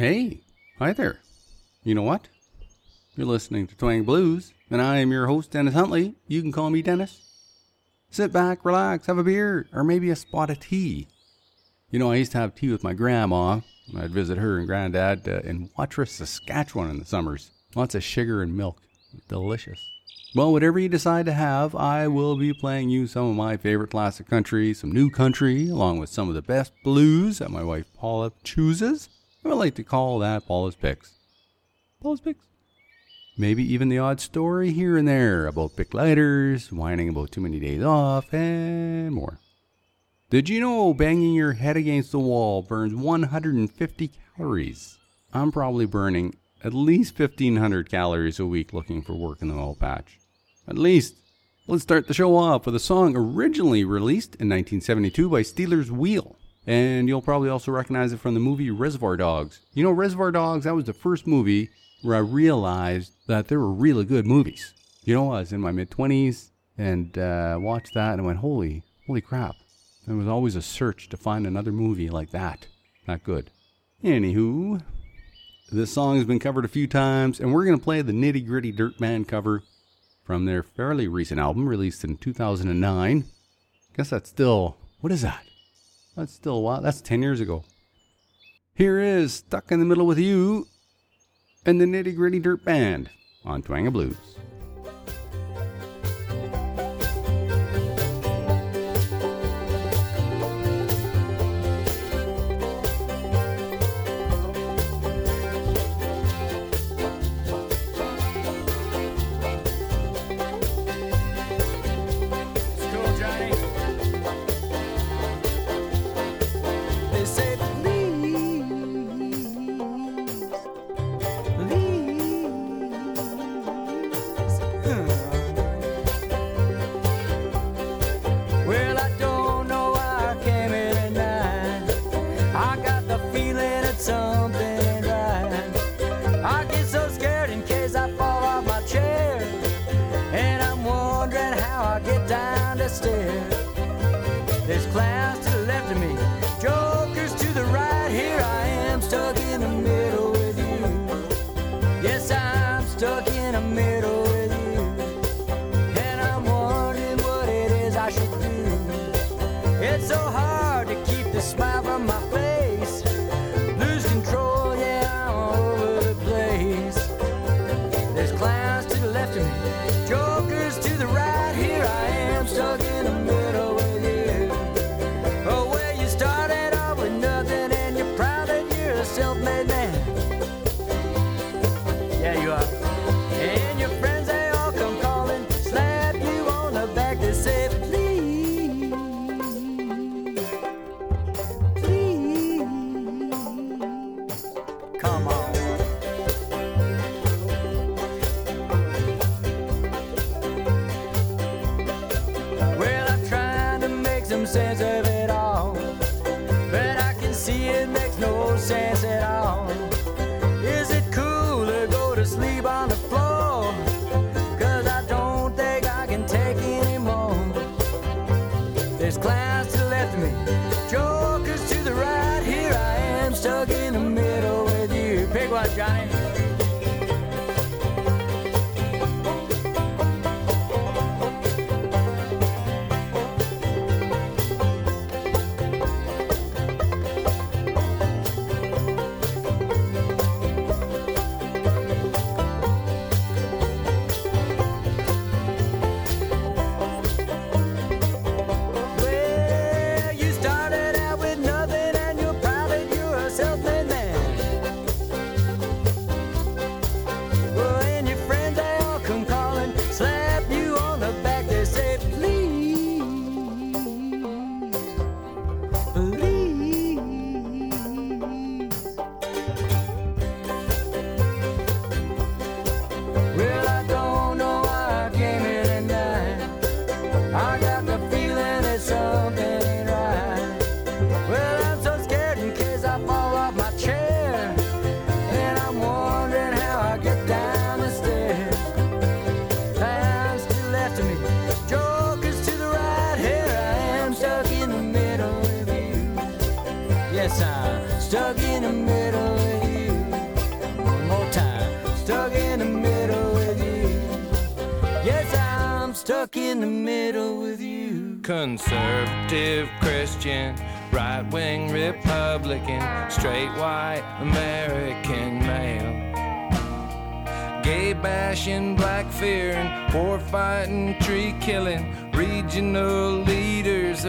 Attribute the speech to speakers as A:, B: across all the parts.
A: Hey, hi there. You know what? You're listening to Twang Blues, and I am your host, Dennis Huntley. You can call me Dennis. Sit back, relax, have a beer, or maybe a spot of tea. You know, I used to have tea with my grandma. I'd visit her and granddad uh, in Watrous, Saskatchewan in the summers. Lots of sugar and milk. Delicious. Well, whatever you decide to have, I will be playing you some of my favorite classic country, some new country, along with some of the best blues that my wife Paula chooses. I would like to call that Paula's Picks. Paula's Picks. Maybe even the odd story here and there about bic lighters, whining about too many days off, and more. Did you know banging your head against the wall burns 150 calories? I'm probably burning at least 1500 calories a week looking for work in the oil patch. At least. Let's start the show off with a song originally released in 1972 by Stealers Wheel. And you'll probably also recognize it from the movie Reservoir Dogs. You know, Reservoir Dogs, that was the first movie where I realized that there were really good movies. You know, I was in my mid 20s and uh, watched that and went, holy, holy crap. There was always a search to find another movie like that. Not good. Anywho, this song has been covered a few times, and we're going to play the Nitty Gritty Dirt Band cover from their fairly recent album released in 2009. Guess that's still, what is that? That's still a while. That's 10 years ago. Here is Stuck in the Middle with You and the Nitty Gritty Dirt Band on Twang of Blues.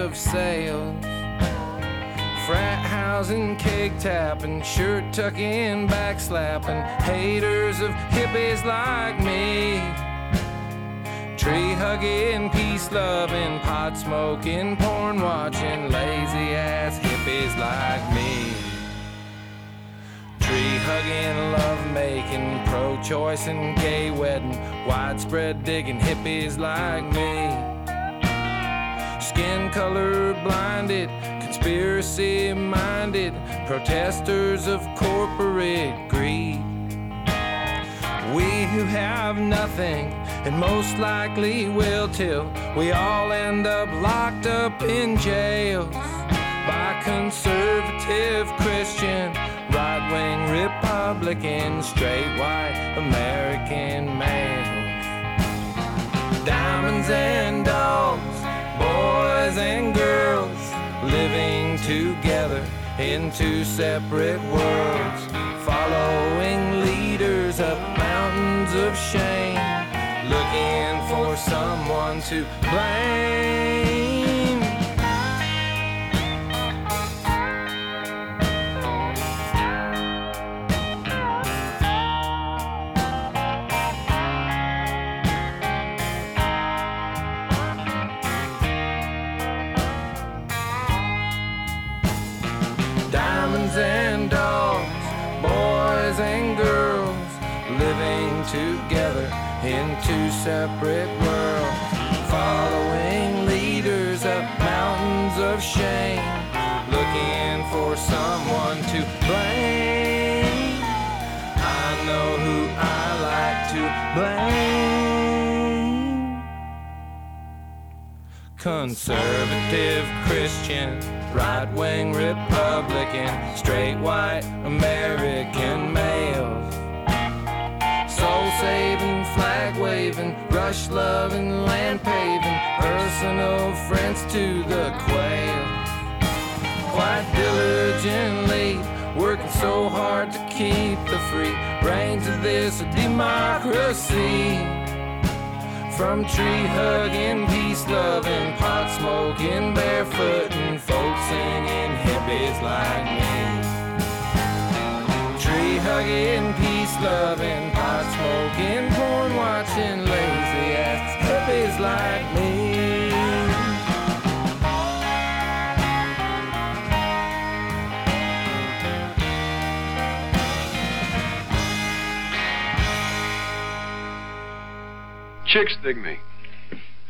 B: Of
C: sales. Frat housing, cake tapping, shirt tucking, backslapping, haters of hippies like me. Tree hugging, peace loving, pot smoking, porn watching, lazy ass hippies like me. Tree hugging, love making, pro choice and gay wedding, widespread digging hippies like me. Skin color blinded, conspiracy minded, protesters of corporate greed. We who have nothing and most likely will till we all end up locked up in jails by conservative Christian, right wing Republican, straight white American males. Diamonds and dogs, boys and girls living together in two separate worlds, following leaders up mountains of shame, looking for someone to blame. Separate world, following leaders up mountains of shame, looking for someone to blame. I know who I like to blame. Conservative Christian, right wing Republican, straight white American males. Soul saving, waving, rush loving, land paving, personal friends to the quail. Quite diligently, working so hard to keep the free reins of this democracy. From tree hugging, peace loving, pot smoking, barefooting, folk singing hippies like me. Tree hugging, peace loving, pot smoking, porn watching, lazy ass like me.
D: Chicks dig me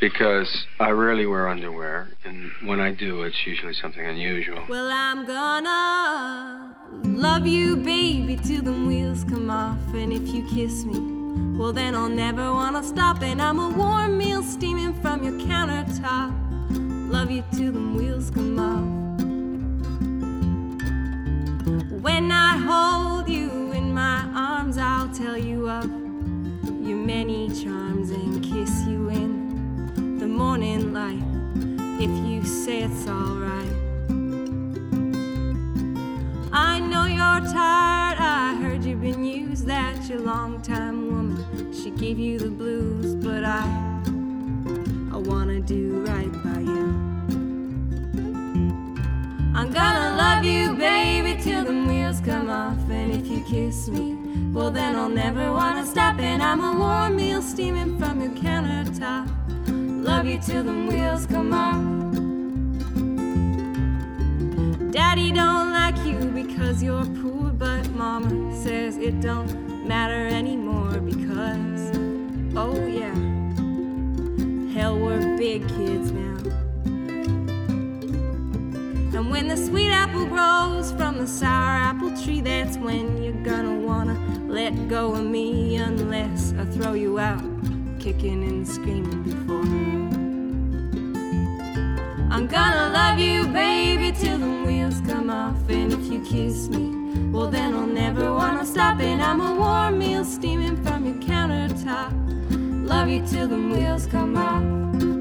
D: because I rarely wear underwear, and when I do, it's usually something unusual.
E: Well, I'm gonna love you, baby, till the wheels come off. And if you kiss me, well, then I'll never wanna stop. And I'm a warm meal steaming from your countertop. Love you till the wheels come off. When I hold you in my arms, I'll tell you of your many charms and kiss you in morning light if you say it's alright. I know you're tired, I heard you've been used, that your longtime woman, she gave you the blues, but I, I wanna do right by you. I'm gonna love you, baby, till the wheels come off. And if you kiss me, well, then I'll never wanna stop. And I'm a warm meal steaming from your countertop. Love you till the wheels come off. Daddy don't like you because you're poor, but Mama says it don't matter anymore because, oh yeah, hell, we're big kids now. And when the sweet apple grows from the sour apple tree, that's when you're gonna wanna let go of me unless I throw you out, kicking and screaming before. I'm gonna love you, baby, till the wheels come off. And if you kiss me, well, then I'll never wanna stop. And I'm a warm meal steaming from your countertop. Love you till the wheels come off.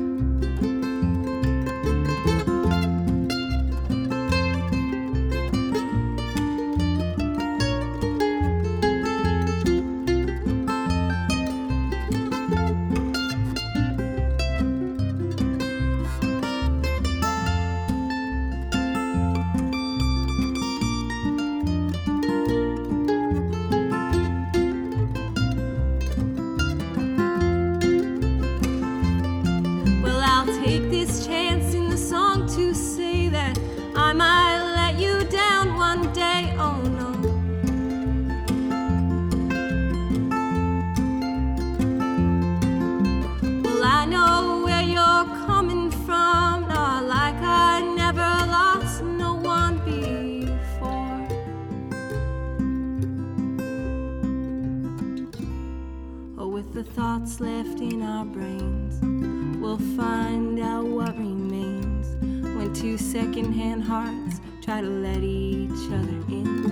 E: The thoughts left in our brains, we'll find out what remains when two secondhand hearts try to let each other in.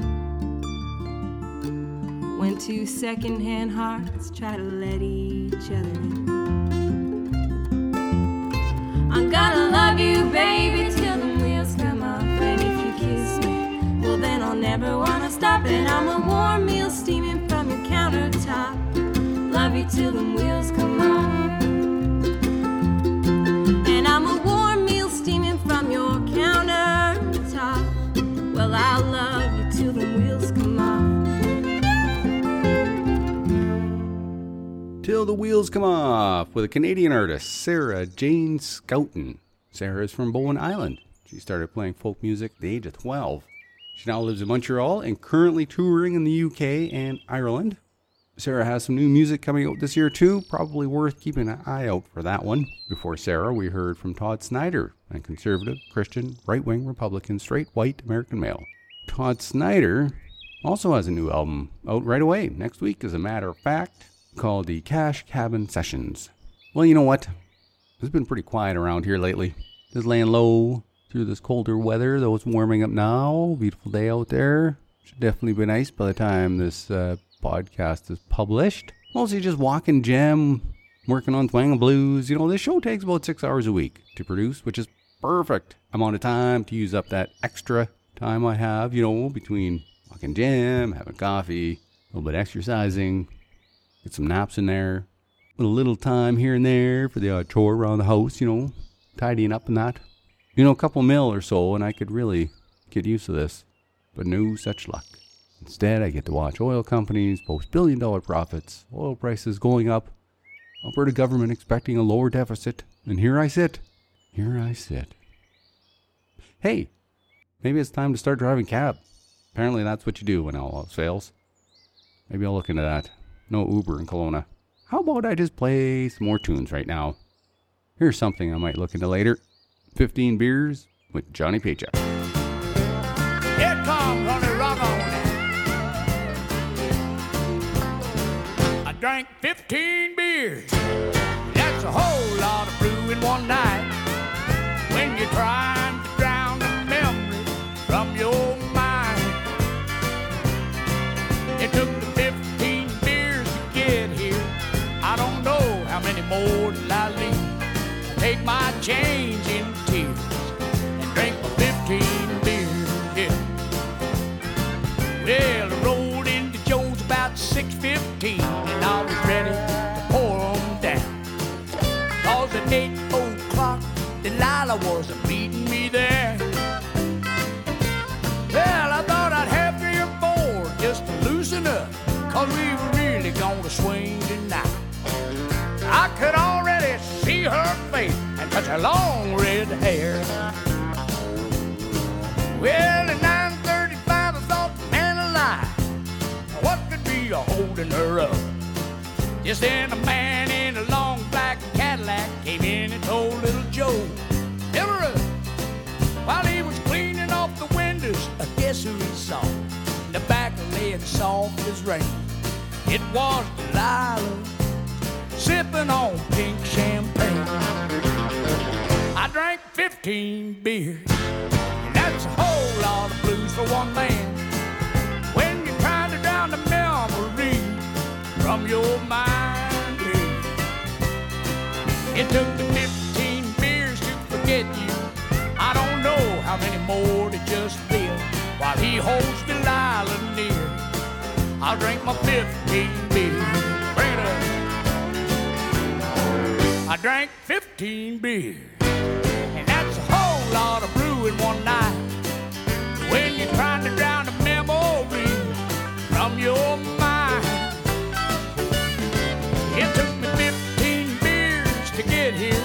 E: When two secondhand hearts try to let each other in. I'm gonna love you, baby, till the wheels come off. And if you kiss me, well, then I'll never wanna stop. And I'm a warm meal steaming till the wheels come off. And I'm a warm meal steaming from your countertop. Well, I'll love you till the wheels come off.
A: Till the Wheels Come Off with a Canadian artist, Sarah Jane Scouten. Sarah is from Bowen Island. She started playing folk music at the age of 12. She now lives in Montreal and currently touring in the UK and Ireland. Sarah has some new music coming out this year too, probably worth keeping an eye out for that one. Before Sarah, we heard from Todd Snider, a conservative, Christian, right wing Republican, straight white American male. Todd Snider also has a new album out right away, next week, as a matter of fact, called the Cash Cabin Sessions. Well, you know what? It's been pretty quiet around here lately. Just laying low through this colder weather, though it's warming up now. Beautiful day out there. Should definitely be nice by the time this uh, podcast is published. Mostly just walking gem, working on Twang Blues. You know, this show takes about six hours a week to produce, which is perfect amount of time to use up that extra time I have, you know, between walking gym, having coffee, a little bit exercising, get some naps in there, a little time here and there for the odd chore around the house, you know, tidying up and that. You know, a couple mil or so, and I could really get used to this. But no such luck. Instead, I get to watch oil companies post billion dollar profits, oil prices going up, Alberta government expecting a lower deficit, and here I sit. Here I sit. Hey, maybe it's time to start driving cab. Apparently, that's what you do when all else fails. Maybe I'll look into that. No Uber in Kelowna. How about I just play some more tunes right now? Here's something I might look into later 15 beers with Johnny Paycheck.
F: Drank 15 beers. That's a whole lot of brew in one night. When you're trying to drown the memory from your mind. It took the 15 beers to get here. I don't know how many more till I leave. Take my change her long red hair. Well, at 9.35 I thought, man alive, what could be holding her up? Just then a man in a long black Cadillac came in and told little Joe, her up. While he was cleaning off the windows, I guess who he saw? In the back laying soft as rain. It was Delilah sipping on pink champagne. I drank 15 beers. That's a whole lot of blues for one man. When you're trying to drown the memory from your mind. yeah. It took me 15 beers to forget you. I don't know how many more to just live while he holds Delilah near. I'll drink my 15 beers. Bring it up. I drank 15 beers. Lot of brew in one night. When you're trying to drown a memory from your mind. It took me 15 beers to get here.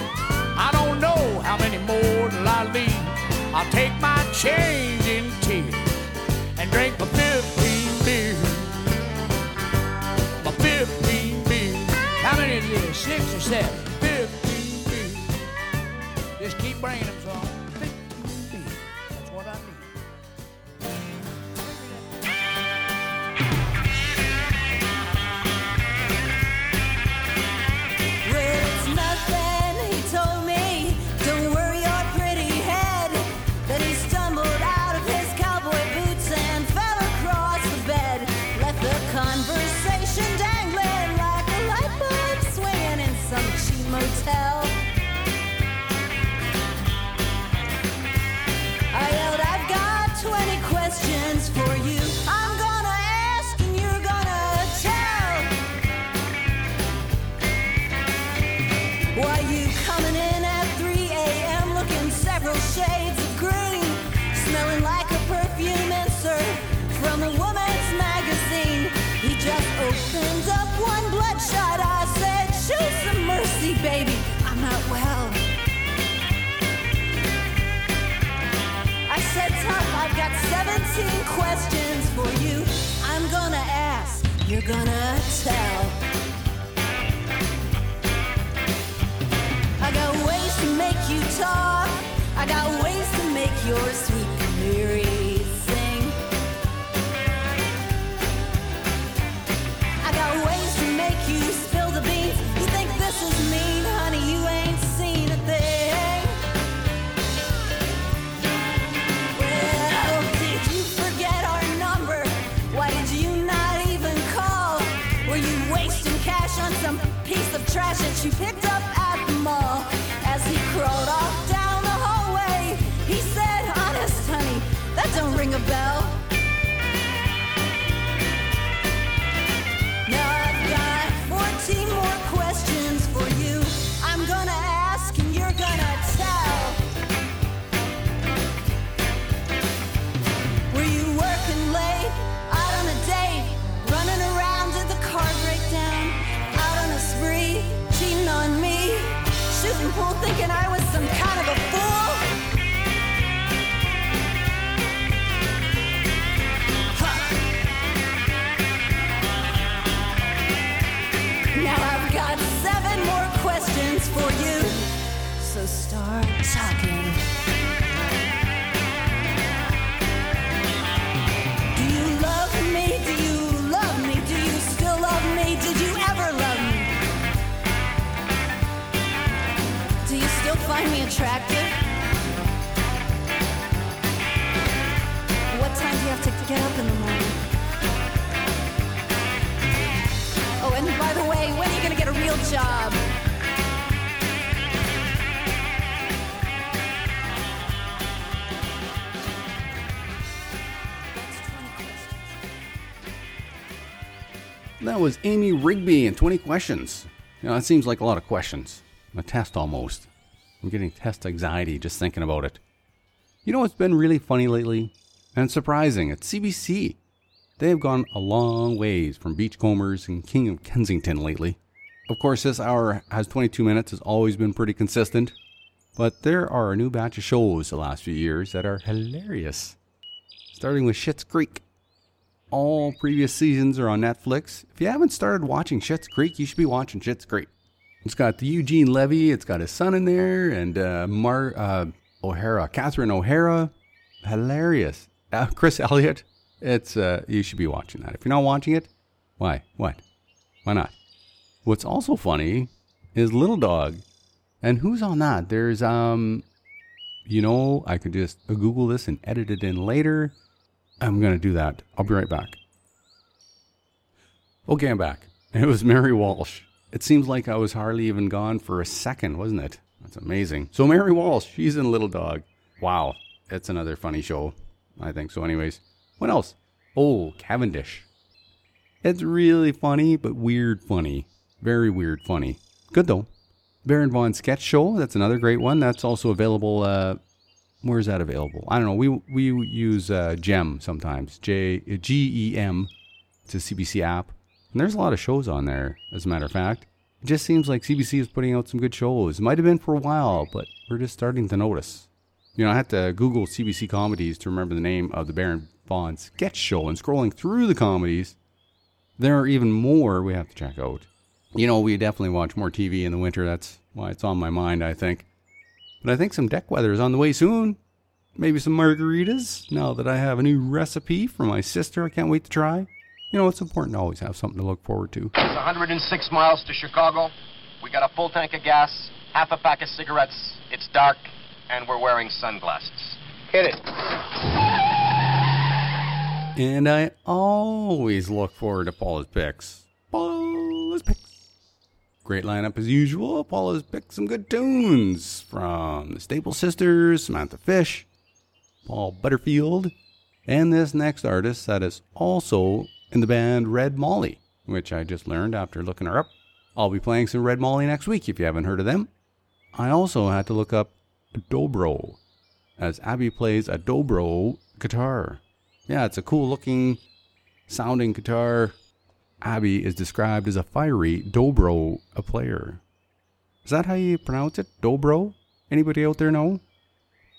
F: I don't know how many more till I leave. I'll take my change in tears and drink my 15 beers. My 15 beers. How many of you? Six or seven? 15 beers. Just keep bringing them, son.
G: 17 questions for you. I'm gonna ask, you're gonna tell. I got ways to make you talk. I got ways to make your sweet canary sing. I got ways to make you spill the beans. You think this is mean, ring a bell. Get up in the morning? Oh, and by the way, when are you gonna get a real job? That's 20 questions.
A: That was Amy Rigby and 20 questions. You know, that seems like a lot of questions. A test almost. I'm getting test anxiety just thinking about it. You know what's been really funny lately? And surprising? It's CBC. They have gone a long ways from Beachcombers and King of Kensington lately. Of course, this hour has 22 minutes, has always been pretty consistent. But there are a new batch of shows the last few years that are hilarious. Starting with Schitt's Creek. All previous seasons are on Netflix. If you haven't started watching Schitt's Creek, you should be watching Schitt's Creek. It's got the Eugene Levy, it's got his son in there, and uh, Mar uh, O'Hara, Catherine O'Hara. Hilarious. Uh, Chris Elliott. It's uh, you should be watching that. If you're not watching it, why? What? Why not? What's also funny is Little Dog. And who's on that? There's um you know, I could just Google this and edit it in later. I'm to do that. I'll be right back. Okay, I'm back. It was Mary Walsh. It seems like I was hardly even gone for a second, wasn't it? That's amazing. So Mary Walsh, she's in Little Dog. Wow, that's another funny show. I think so. Anyways, what else? Oh, Cavendish. It's really funny, but weird funny. Very weird funny. Good though. Baroness von Sketch Show. That's another great one. That's also available. Uh, where's that available? I don't know. We we use uh, Gem sometimes. J G E M. It's a CBC app, and there's a lot of shows on there. As a matter of fact, it just seems like CBC is putting out some good shows. Might have been for a while, but we're just starting to notice. You know, I had to Google CBC comedies to remember the name of the Baroness von Sketch Show, and scrolling through the comedies, there are even more we have to check out. You know, we definitely watch more TV in the winter. That's why it's on my mind, I think. But I think some deck weather is on the way soon. Maybe some margaritas now that I have a new recipe from my sister I can't wait to try. You know, it's important to always have something to look forward to.
H: It's 106 miles to Chicago. We got a full tank of gas, half a pack of cigarettes. It's dark, and we're wearing sunglasses. Hit it.
A: And I always look forward to Paula's picks. Paula's picks. Great lineup as usual. Paula's picked some good tunes from the Staple Sisters, Samantha Fish, Paul Butterfield, and this next artist that is also in the band Red Molly, which I just learned after looking her up. I'll be playing some Red Molly next week if you haven't heard of them. I also had to look up dobro, as Abbie plays a dobro guitar. Yeah, it's a cool looking sounding guitar. Abbie is described as a fiery dobro a player. Is that how you pronounce it? Dobro? Anybody out there know?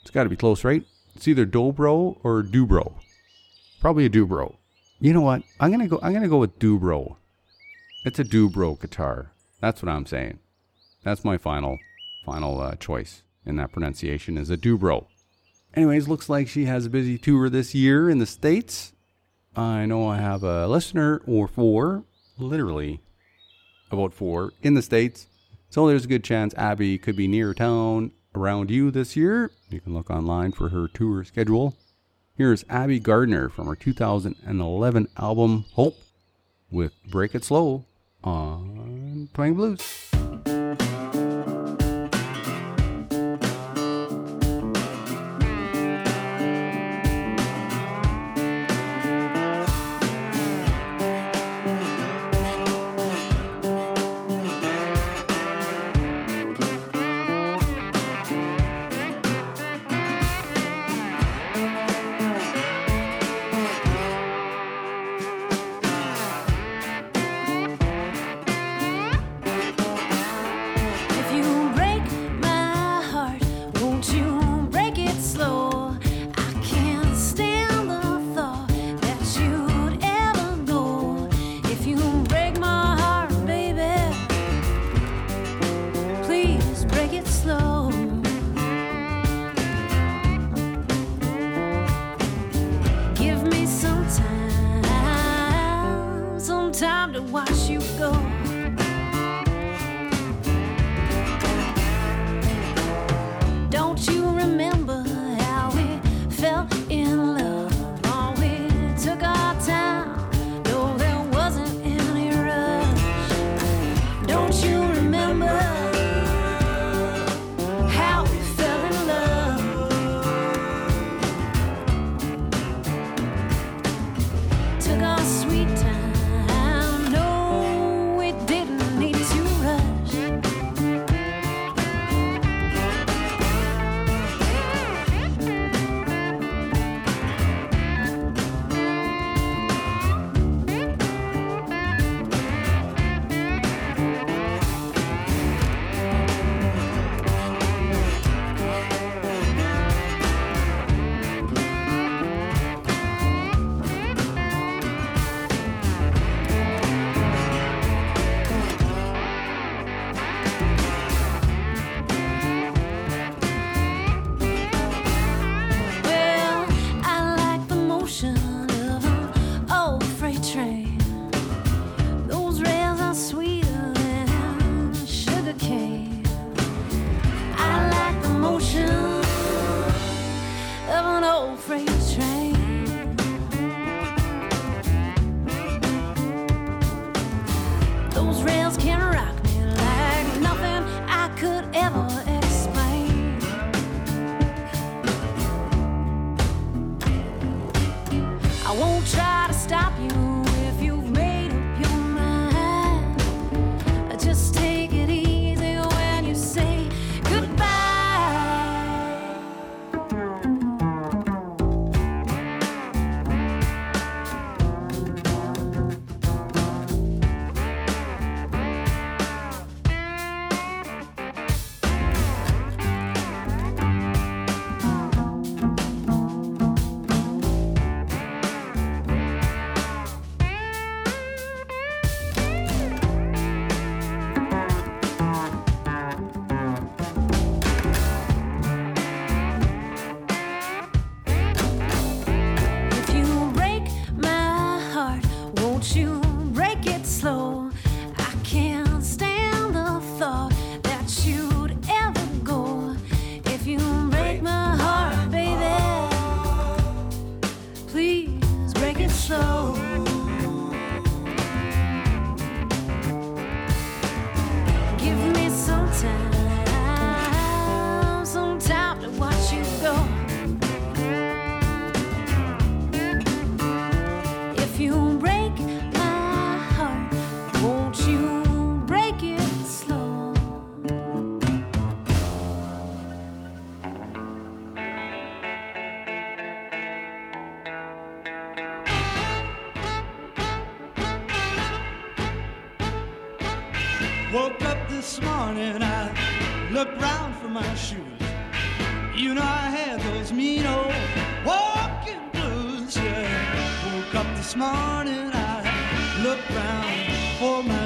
A: It's got to be close, right? It's either dobro or dubro. Probably a dubro. You know what? I'm gonna go. I'm gonna go with dubro. It's a dubro guitar. That's what I'm saying. That's my final, final uh, choice in that pronunciation is a dubro. Anyways, looks like she has a busy tour this year in the States. I know I have a listener or four, literally about four, in the States. So there's a good chance Abbie could be near town around you this year. You can look online for her tour schedule. Here's Abbie Gardner from her 2011 album Hope with Break It Slow on Twang Blues.
E: Time, some time to watch you go.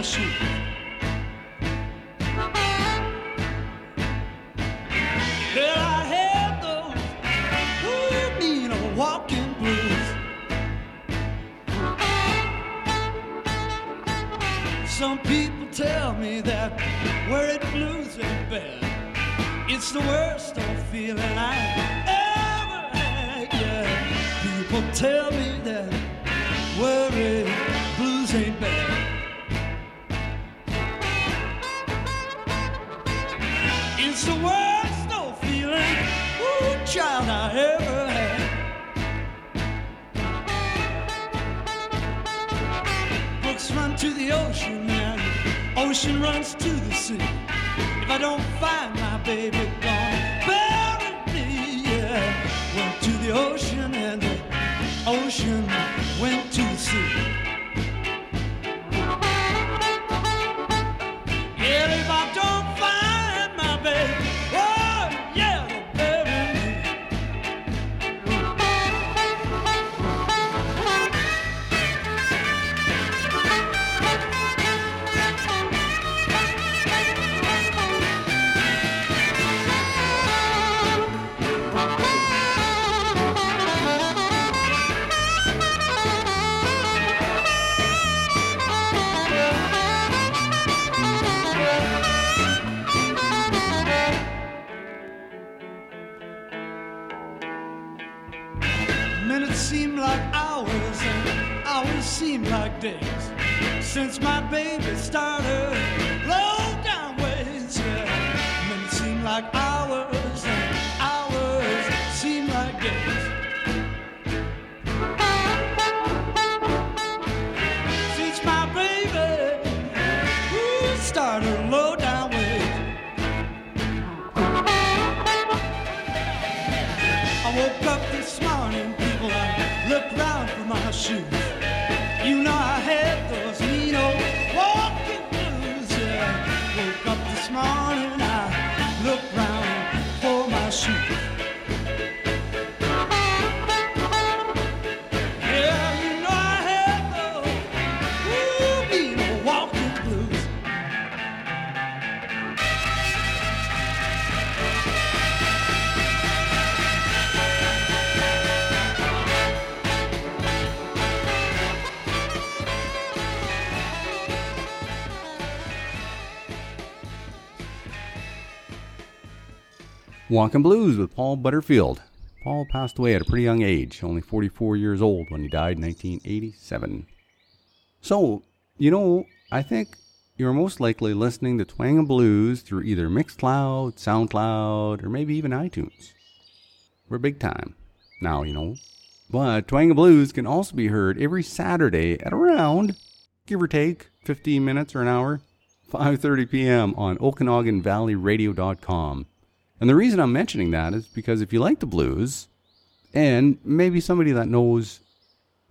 I: Shoes. Well, I had those ooh, mean old walking blues. Some people tell me that it blues ain't bad. It's the worst old feeling I ever had. Yeah, people tell me that worry the worst old feeling, ooh, child, I ever had. Brooks run to the ocean and ocean runs to the sea. If I don't find my baby gone, bury me, yeah. Went to the ocean and the ocean went to days since my baby started low down ways. Yeah. Minutes seem like hours and hours seem like days. Since my baby ooh, started low down ways. I woke up this morning, people, I looked round for my shoes. Walking Blues
A: with Paul Butterfield. Paul passed away at a pretty young age, only 44 years old when he died in 1987. So, you know, I think you're most likely listening to Twang and Blues through either Mixcloud, SoundCloud, or maybe even iTunes. We're big time now, you know. But Twang and Blues can also be heard every Saturday at around, give or take, 15 minutes or an hour, 5:30 p.m. on OkanaganValleyRadio.com. And the reason I'm mentioning that is because if you like the blues, and maybe somebody that knows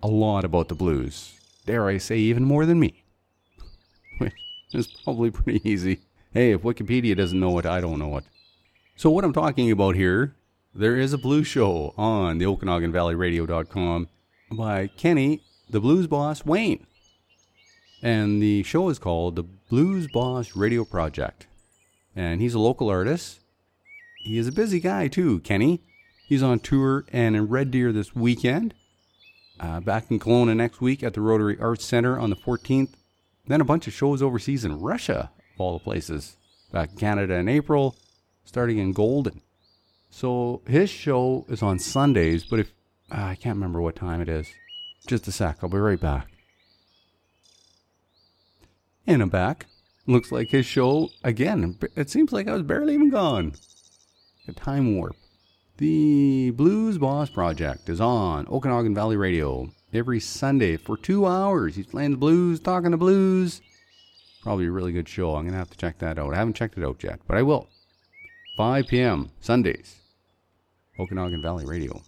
A: a lot about the blues, dare I say even more than me, which is probably pretty easy. Hey, if Wikipedia doesn't know it, I don't know it. So what I'm talking about here, there is a blues show on the OkanaganValleyRadio.com by Kenny, the blues boss Wayne. And the show is called the Blues Boss Radio Project. And he's a local artist. He is a busy guy too, Kenny. He's on tour and in Red Deer this weekend. Uh, back in Kelowna next week at the Rotary Arts Center on the 14th. Then a bunch of shows overseas in Russia, of all the places. Back in Canada in April, starting in Golden. So his show is on Sundays, but if uh, I can't remember what time it is. Just a sec, I'll be right back. And I'm back. Looks like his show again. It seems like I was barely even gone. A time warp. The Blues Boss Project is on Okanagan Valley Radio every Sunday for two hours. He's playing the blues, talking the blues. Probably a really good show. I'm going to have to check that out. I haven't checked it out yet, but I will. 5 p.m. Sundays. Okanagan Valley Radio.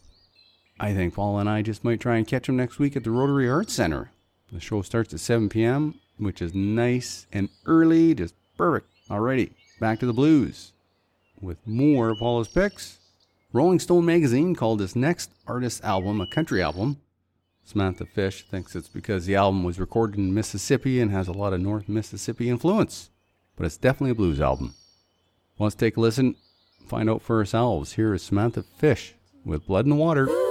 A: I think Paul and I just might try and catch him next week at the Rotary Arts Center. The show starts at 7 p.m., which is nice and early, just
J: Perfect. Alrighty, back to the blues. With more of Paula's picks, Rolling Stone magazine called this next artist's album a country album. Samantha Fish thinks it's because the album was recorded in Mississippi and has a lot of North Mississippi influence, but it's definitely a blues album. Let's take a listen, find out for ourselves. Here is Samantha Fish with Blood the Water.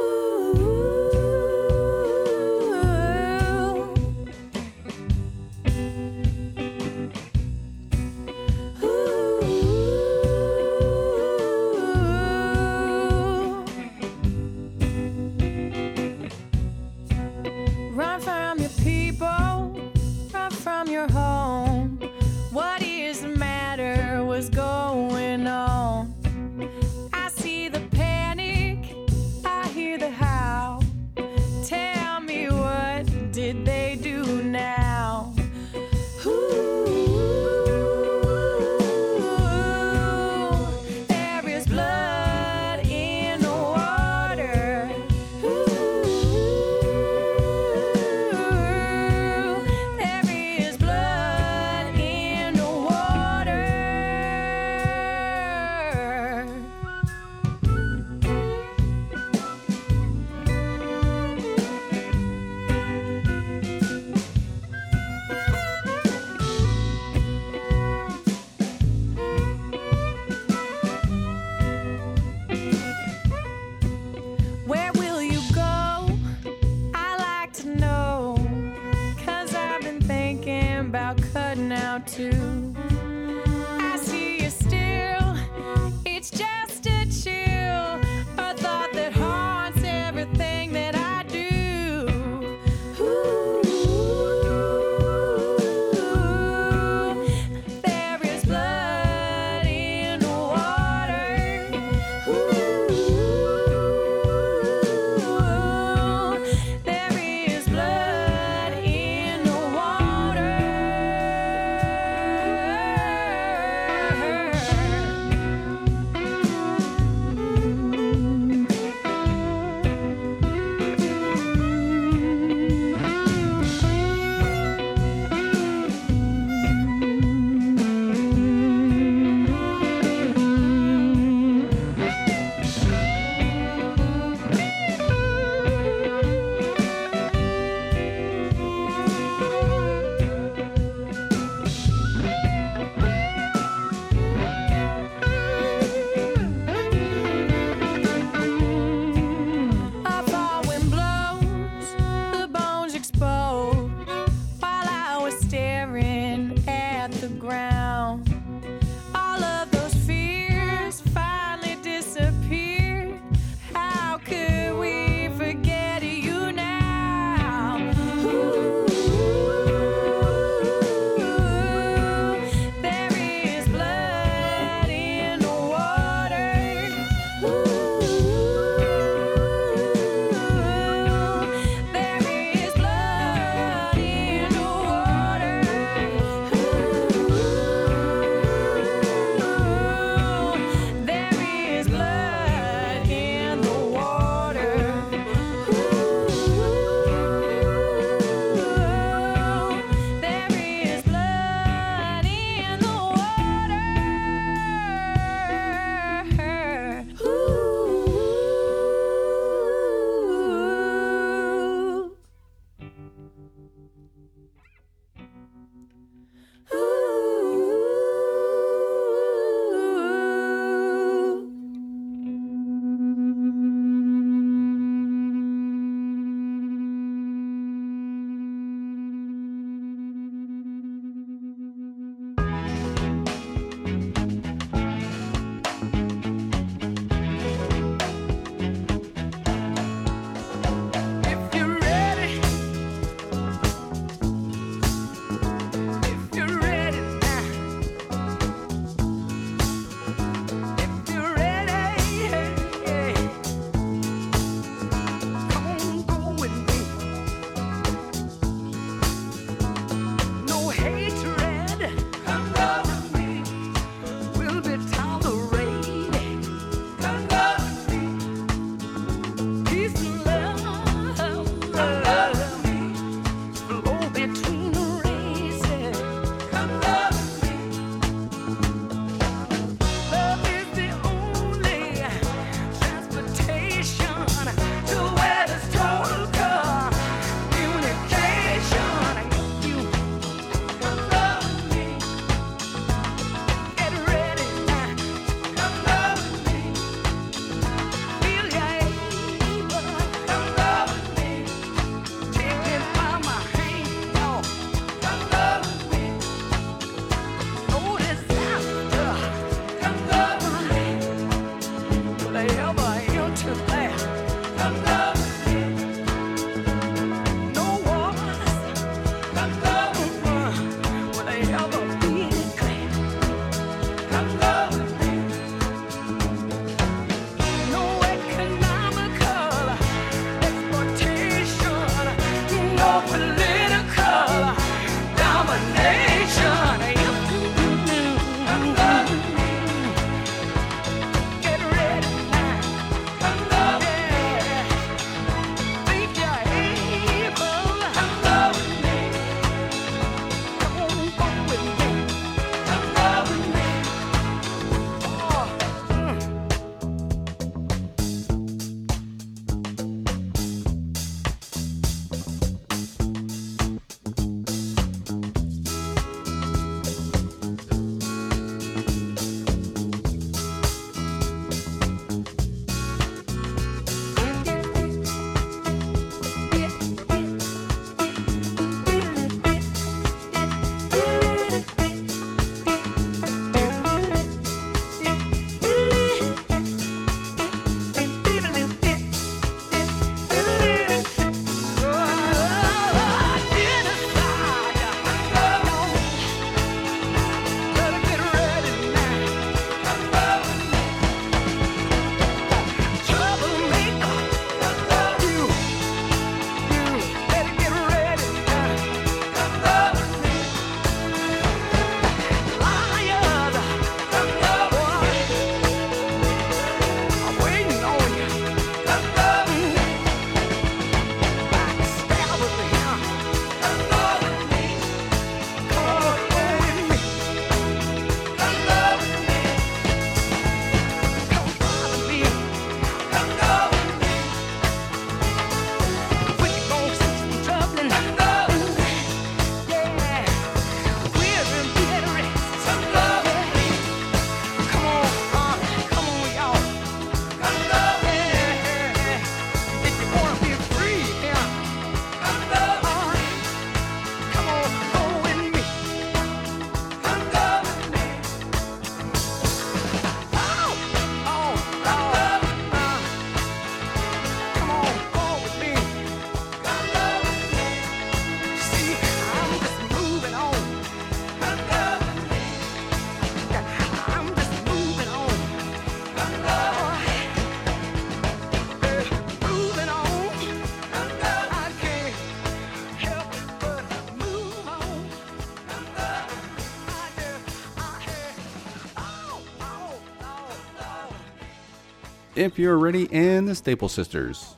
A: If You're Ready, and the Staple Sisters.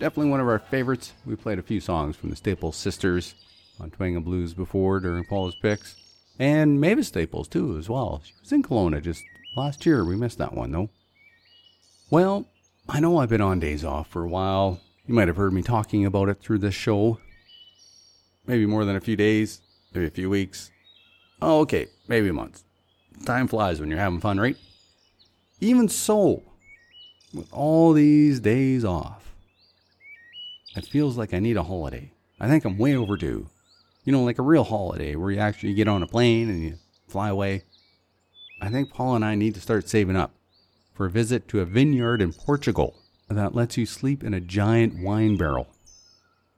A: Definitely one of our favorites. We played a few songs from the Staple Sisters on Twang and Blues before during Paula's picks. And Mavis Staples, too, as well. She was in Kelowna just last year. We missed that one, though. Well, I know I've been on days off for a while. You might have heard me talking about it through this show. Maybe more than a few days, maybe a few weeks. Oh, okay, maybe a month. Time flies when you're having fun, right? Even so, with all these days off, it feels like I need a holiday. I think I'm way overdue. You know, like a real holiday where you actually get on a plane and you fly away. I think Paul and I need to start saving up for a visit to a vineyard in Portugal that lets you sleep in a giant wine barrel.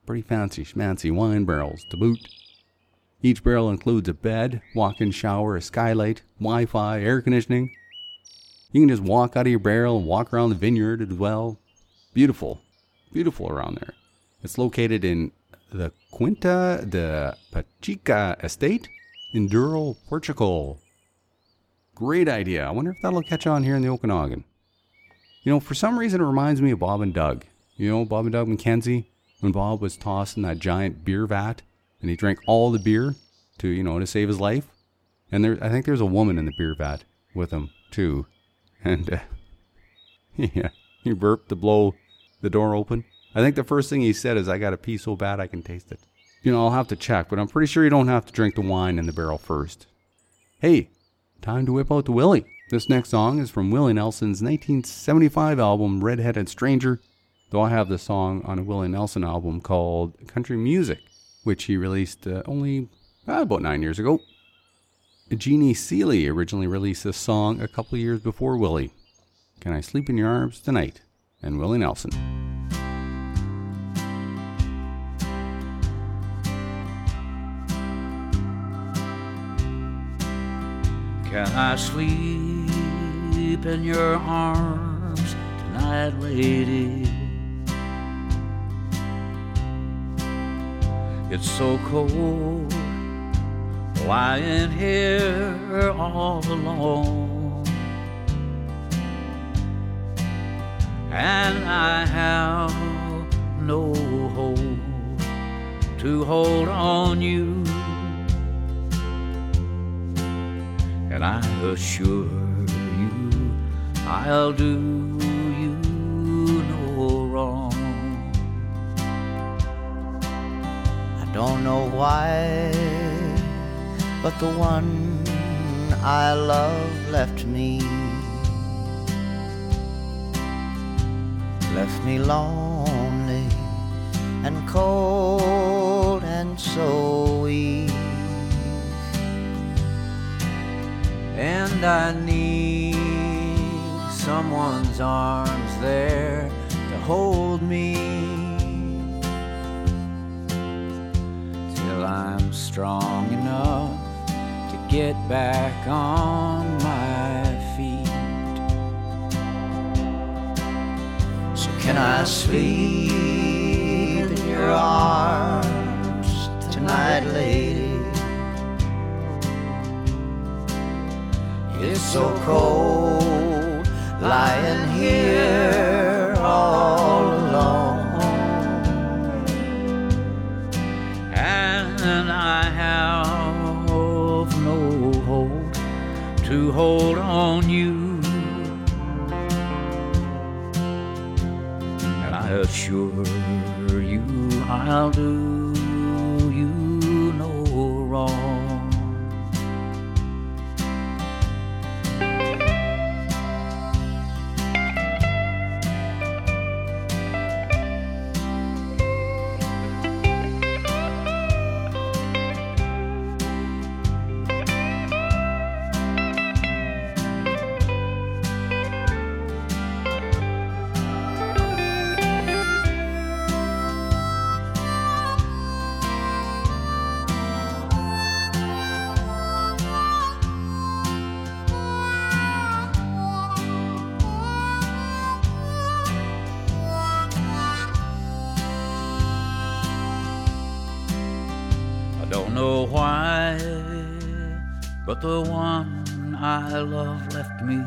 A: Pretty fancy schmancy wine barrels to boot. Each barrel includes a bed, walk in shower, a skylight, Wi Fi, air conditioning. You can just walk out of your barrel and walk around the vineyard as well. Beautiful. Beautiful around there. It's located in the Quinta da Pacheca Estate in Douro, Portugal. Great idea. I wonder if that'll catch on here in the Okanagan. You know, for some reason, it reminds me of Bob and Doug. You know, Bob and Doug McKenzie, when Bob was tossed in that giant beer vat and he drank all the beer to, you know, to save his life. And there, I think there's a woman in the beer vat with him, too. And, uh, yeah, he burped to blow the door open. I think the first thing he said is, I got a pee so bad I can taste it. You know, I'll have to check, but I'm pretty sure you don't have to drink the wine in the barrel first. Hey, time to whip out the Willie. This next song is from Willie Nelson's 1975 album Redheaded Stranger, though I have the song on a Willie Nelson album called Country Music, which he released uh, only uh, about nine years ago. Jeannie Seely originally released this song a couple years before Willie. Can I Sleep in Your Arms Tonight? And Willie Nelson.
F: Can I sleep in your arms tonight, lady? It's so cold lying here all alone. And I have no hope to hold on you. And I assure you, I'll do you no wrong.
K: I don't know why, but the one I love left me. Left me lonely and cold and so weak.
F: And I need someone's arms there to hold me till I'm strong enough get back on my feet.
K: So can I sleep in your arms tonight, lady? It's so cold lying here all
F: hold on you. And I assure you I'll do why, but the one I love left me.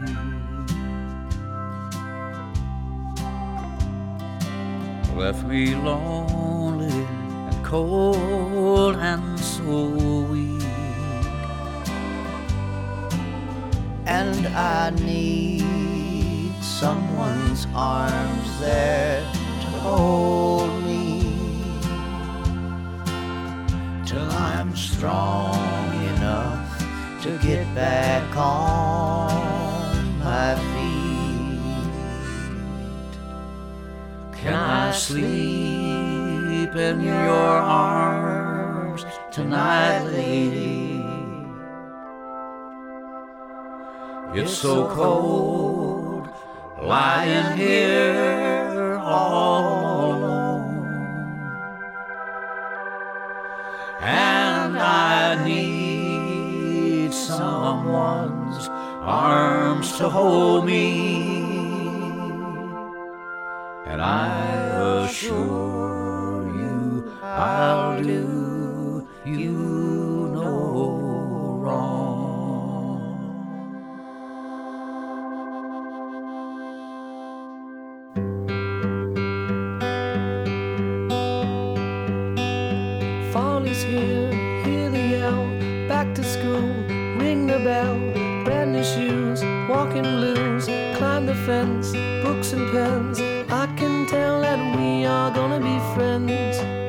F: left me lonely and cold and so weak.
K: And I need someone's arms there to hold till I'm strong enough to get back on my feet.
F: Can I sleep in your arms tonight, lady? It's so cold lying here all alone. Someone's arms to hold me. And I assure you I'll do you no wrong.
L: The fence, books and pens. I can tell that we are gonna be friends.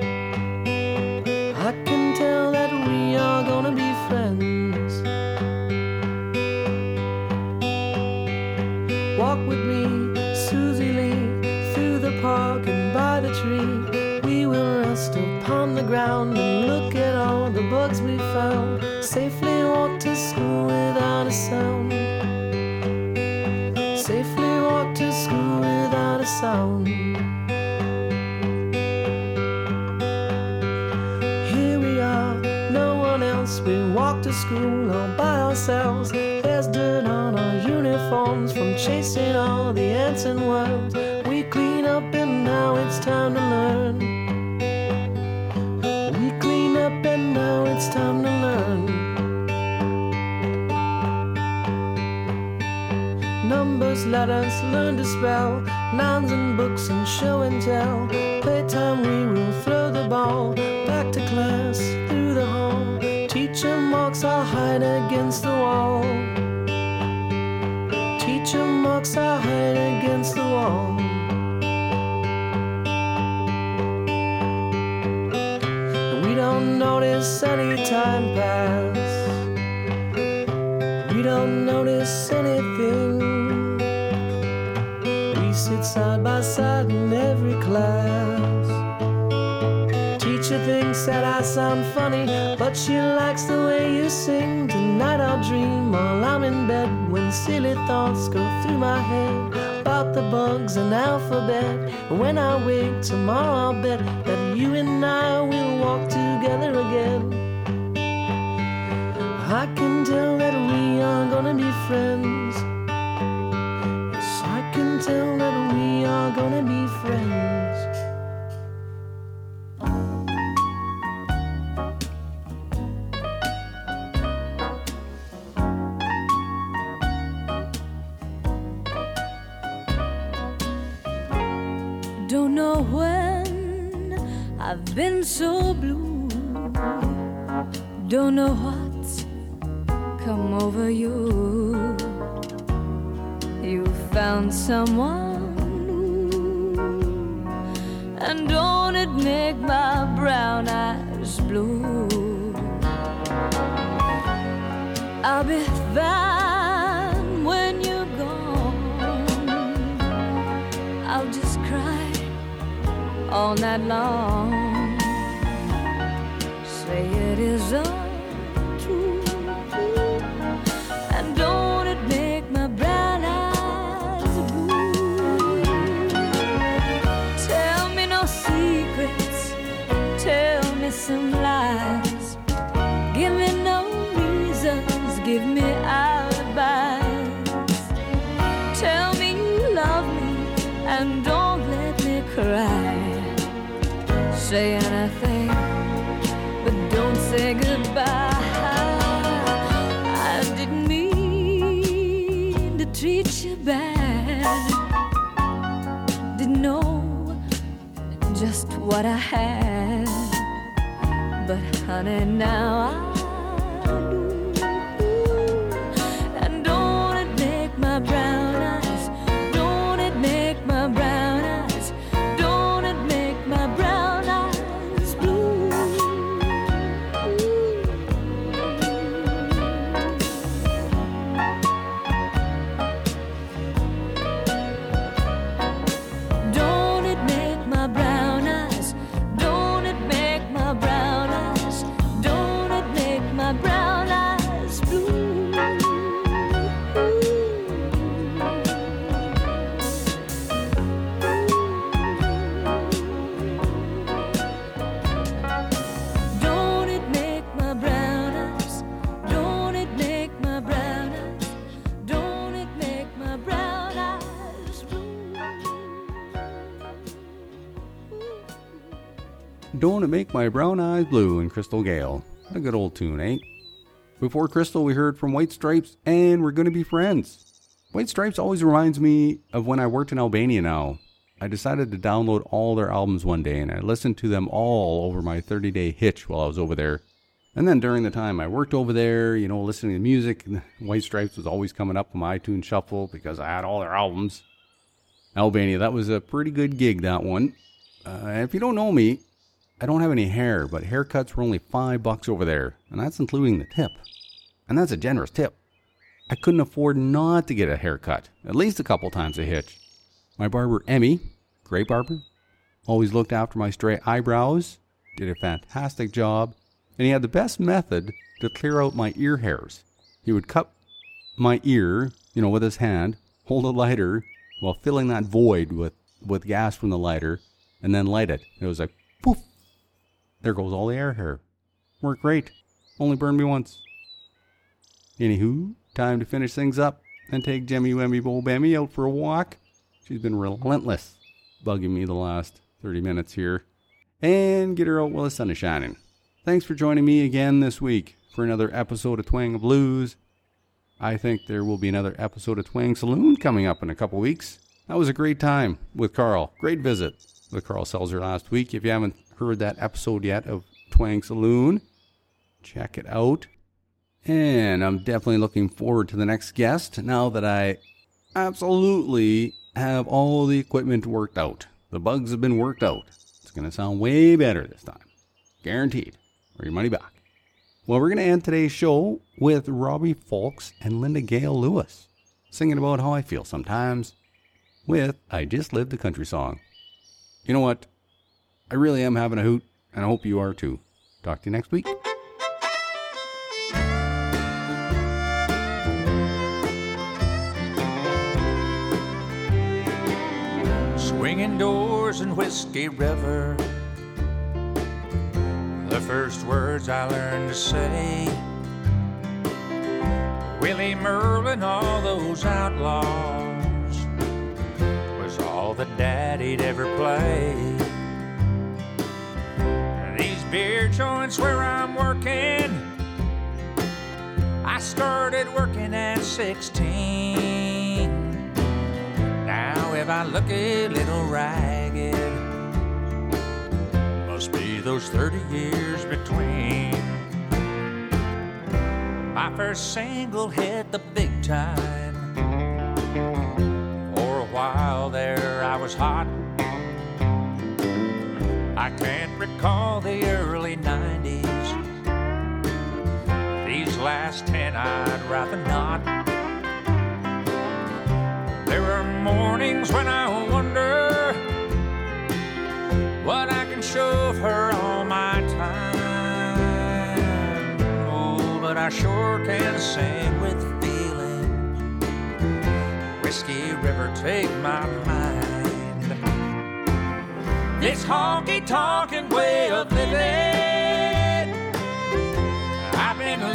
L: School all by ourselves. There's dirt on our uniforms from chasing all the ants and worms. We clean up and now it's time to learn. We clean up and now it's time to learn. Numbers, letters, learn to spell. Nouns and books and show and tell. Playtime, we will throw the ball. Sound funny, but she likes the way you sing. Tonight I'll dream while I'm in bed when silly thoughts go through my head about the bugs and alphabet. When I wake tomorrow, I'll bet that you and I will walk together again. I can tell that we are gonna be friends. Yes, I can tell that we are gonna be friends.
M: Been so blue. Don't know what's come over you. You found someone new. And don't it make my brown eyes blue? I'll be fine when you're gone. I'll just cry all night long. It what I had. But honey, now I Don't it make my brown eyes blue
A: and Crystal Gayle? A good old tune, eh? Before Crystal, we heard from White Stripes, and we're gonna be friends. White Stripes always reminds me of when I worked in Albania now. I decided to download all their albums one day, and I listened to them all over my 30 day hitch while I was over there. And then during the time I worked over there, you know, listening to music, White Stripes was always coming up on my iTunes shuffle because I had all their albums. Albania, that was a pretty good gig, that one. Uh, if you don't know me, I don't have any hair, but haircuts were only five bucks over there, and that's including the tip. And that's a generous tip. I couldn't afford not to get a haircut, at least a couple times a hitch. My barber, Emmy, great barber, always looked after my stray eyebrows, did a fantastic job, and he had the best method to clear out my ear hairs. He would cut my ear, you know, with his hand, hold a lighter while filling that void with, with gas from the lighter, and then light it. It was like, poof, there goes all the air here. Worked great. Only burned me once. Anywho, time to finish things up and take Jemmy Wemmy Bo Bammy out for a walk. She's been relentless, bugging me the last 30 minutes here. And get her out while the sun is shining. Thanks for joining me again this week for another episode of Twang N Blues. I think there will be another episode of Twang Saloon coming up in a couple weeks. That was a great time with Carl. Great visit with Carl Selzer last week. If you haven't heard that episode yet of Twang Saloon, check it out. And I'm definitely looking forward to the next guest now that I absolutely have all the equipment worked out. The bugs have been worked out. It's going to sound way better this time. Guaranteed. Or your money back. Well, we're going to end today's show with Robbie Fulks and Linda Gail Lewis singing about how I feel sometimes with I Just Lived the Country Song. You know what? I really am having a hoot, and I hope you are too. Talk to you next week.
N: Swinging doors in Whiskey River. The first words I learned to say. Willie Merlin, all those outlaws, was all that Daddy'd ever play. Beer joints where I'm working, I started working at 16. Now, if I look a little ragged, must be those 30 years between. My first single hit the big time. For a while there, I was hot. I can't recall the Last 10 I'd rather not. There are mornings when I wonder what I can show her all my time. Oh, but I sure can sing with feeling. Whiskey River, take my mind. This honky tonkin' way of living,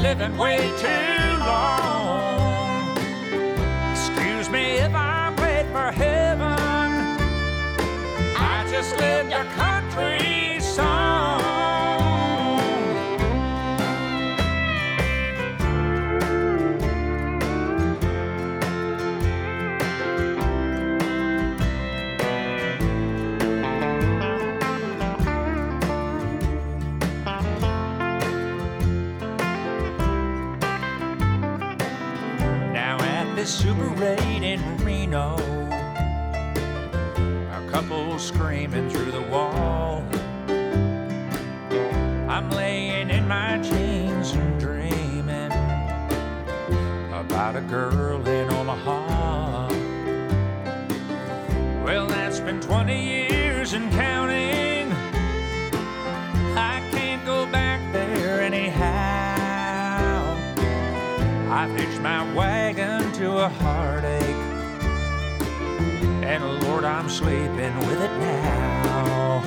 N: living way too long. Excuse me if I'm late for heaven. I just lived a country girl in Omaha. Well, that's been 20 years and counting. I can't go back there anyhow. I've hitched my wagon to a heartache. And Lord, I'm sleeping with it now.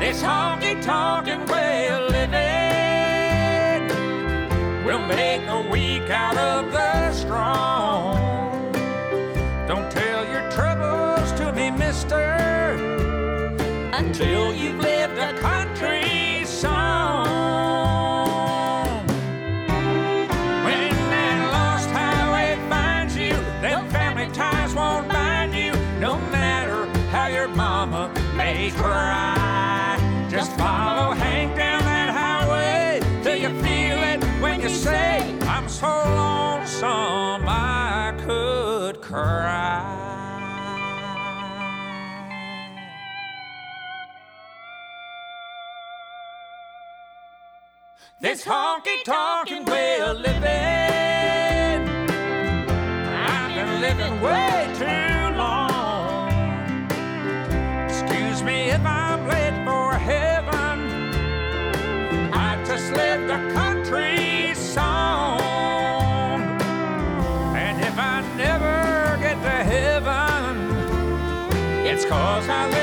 N: This honky tonkin' way of living will make a of the strong. Honky tonkin' way of living, I've been living way too long. Excuse me if I'm late for heaven. I just lived a country song. And if I never get to heaven, it's cause I country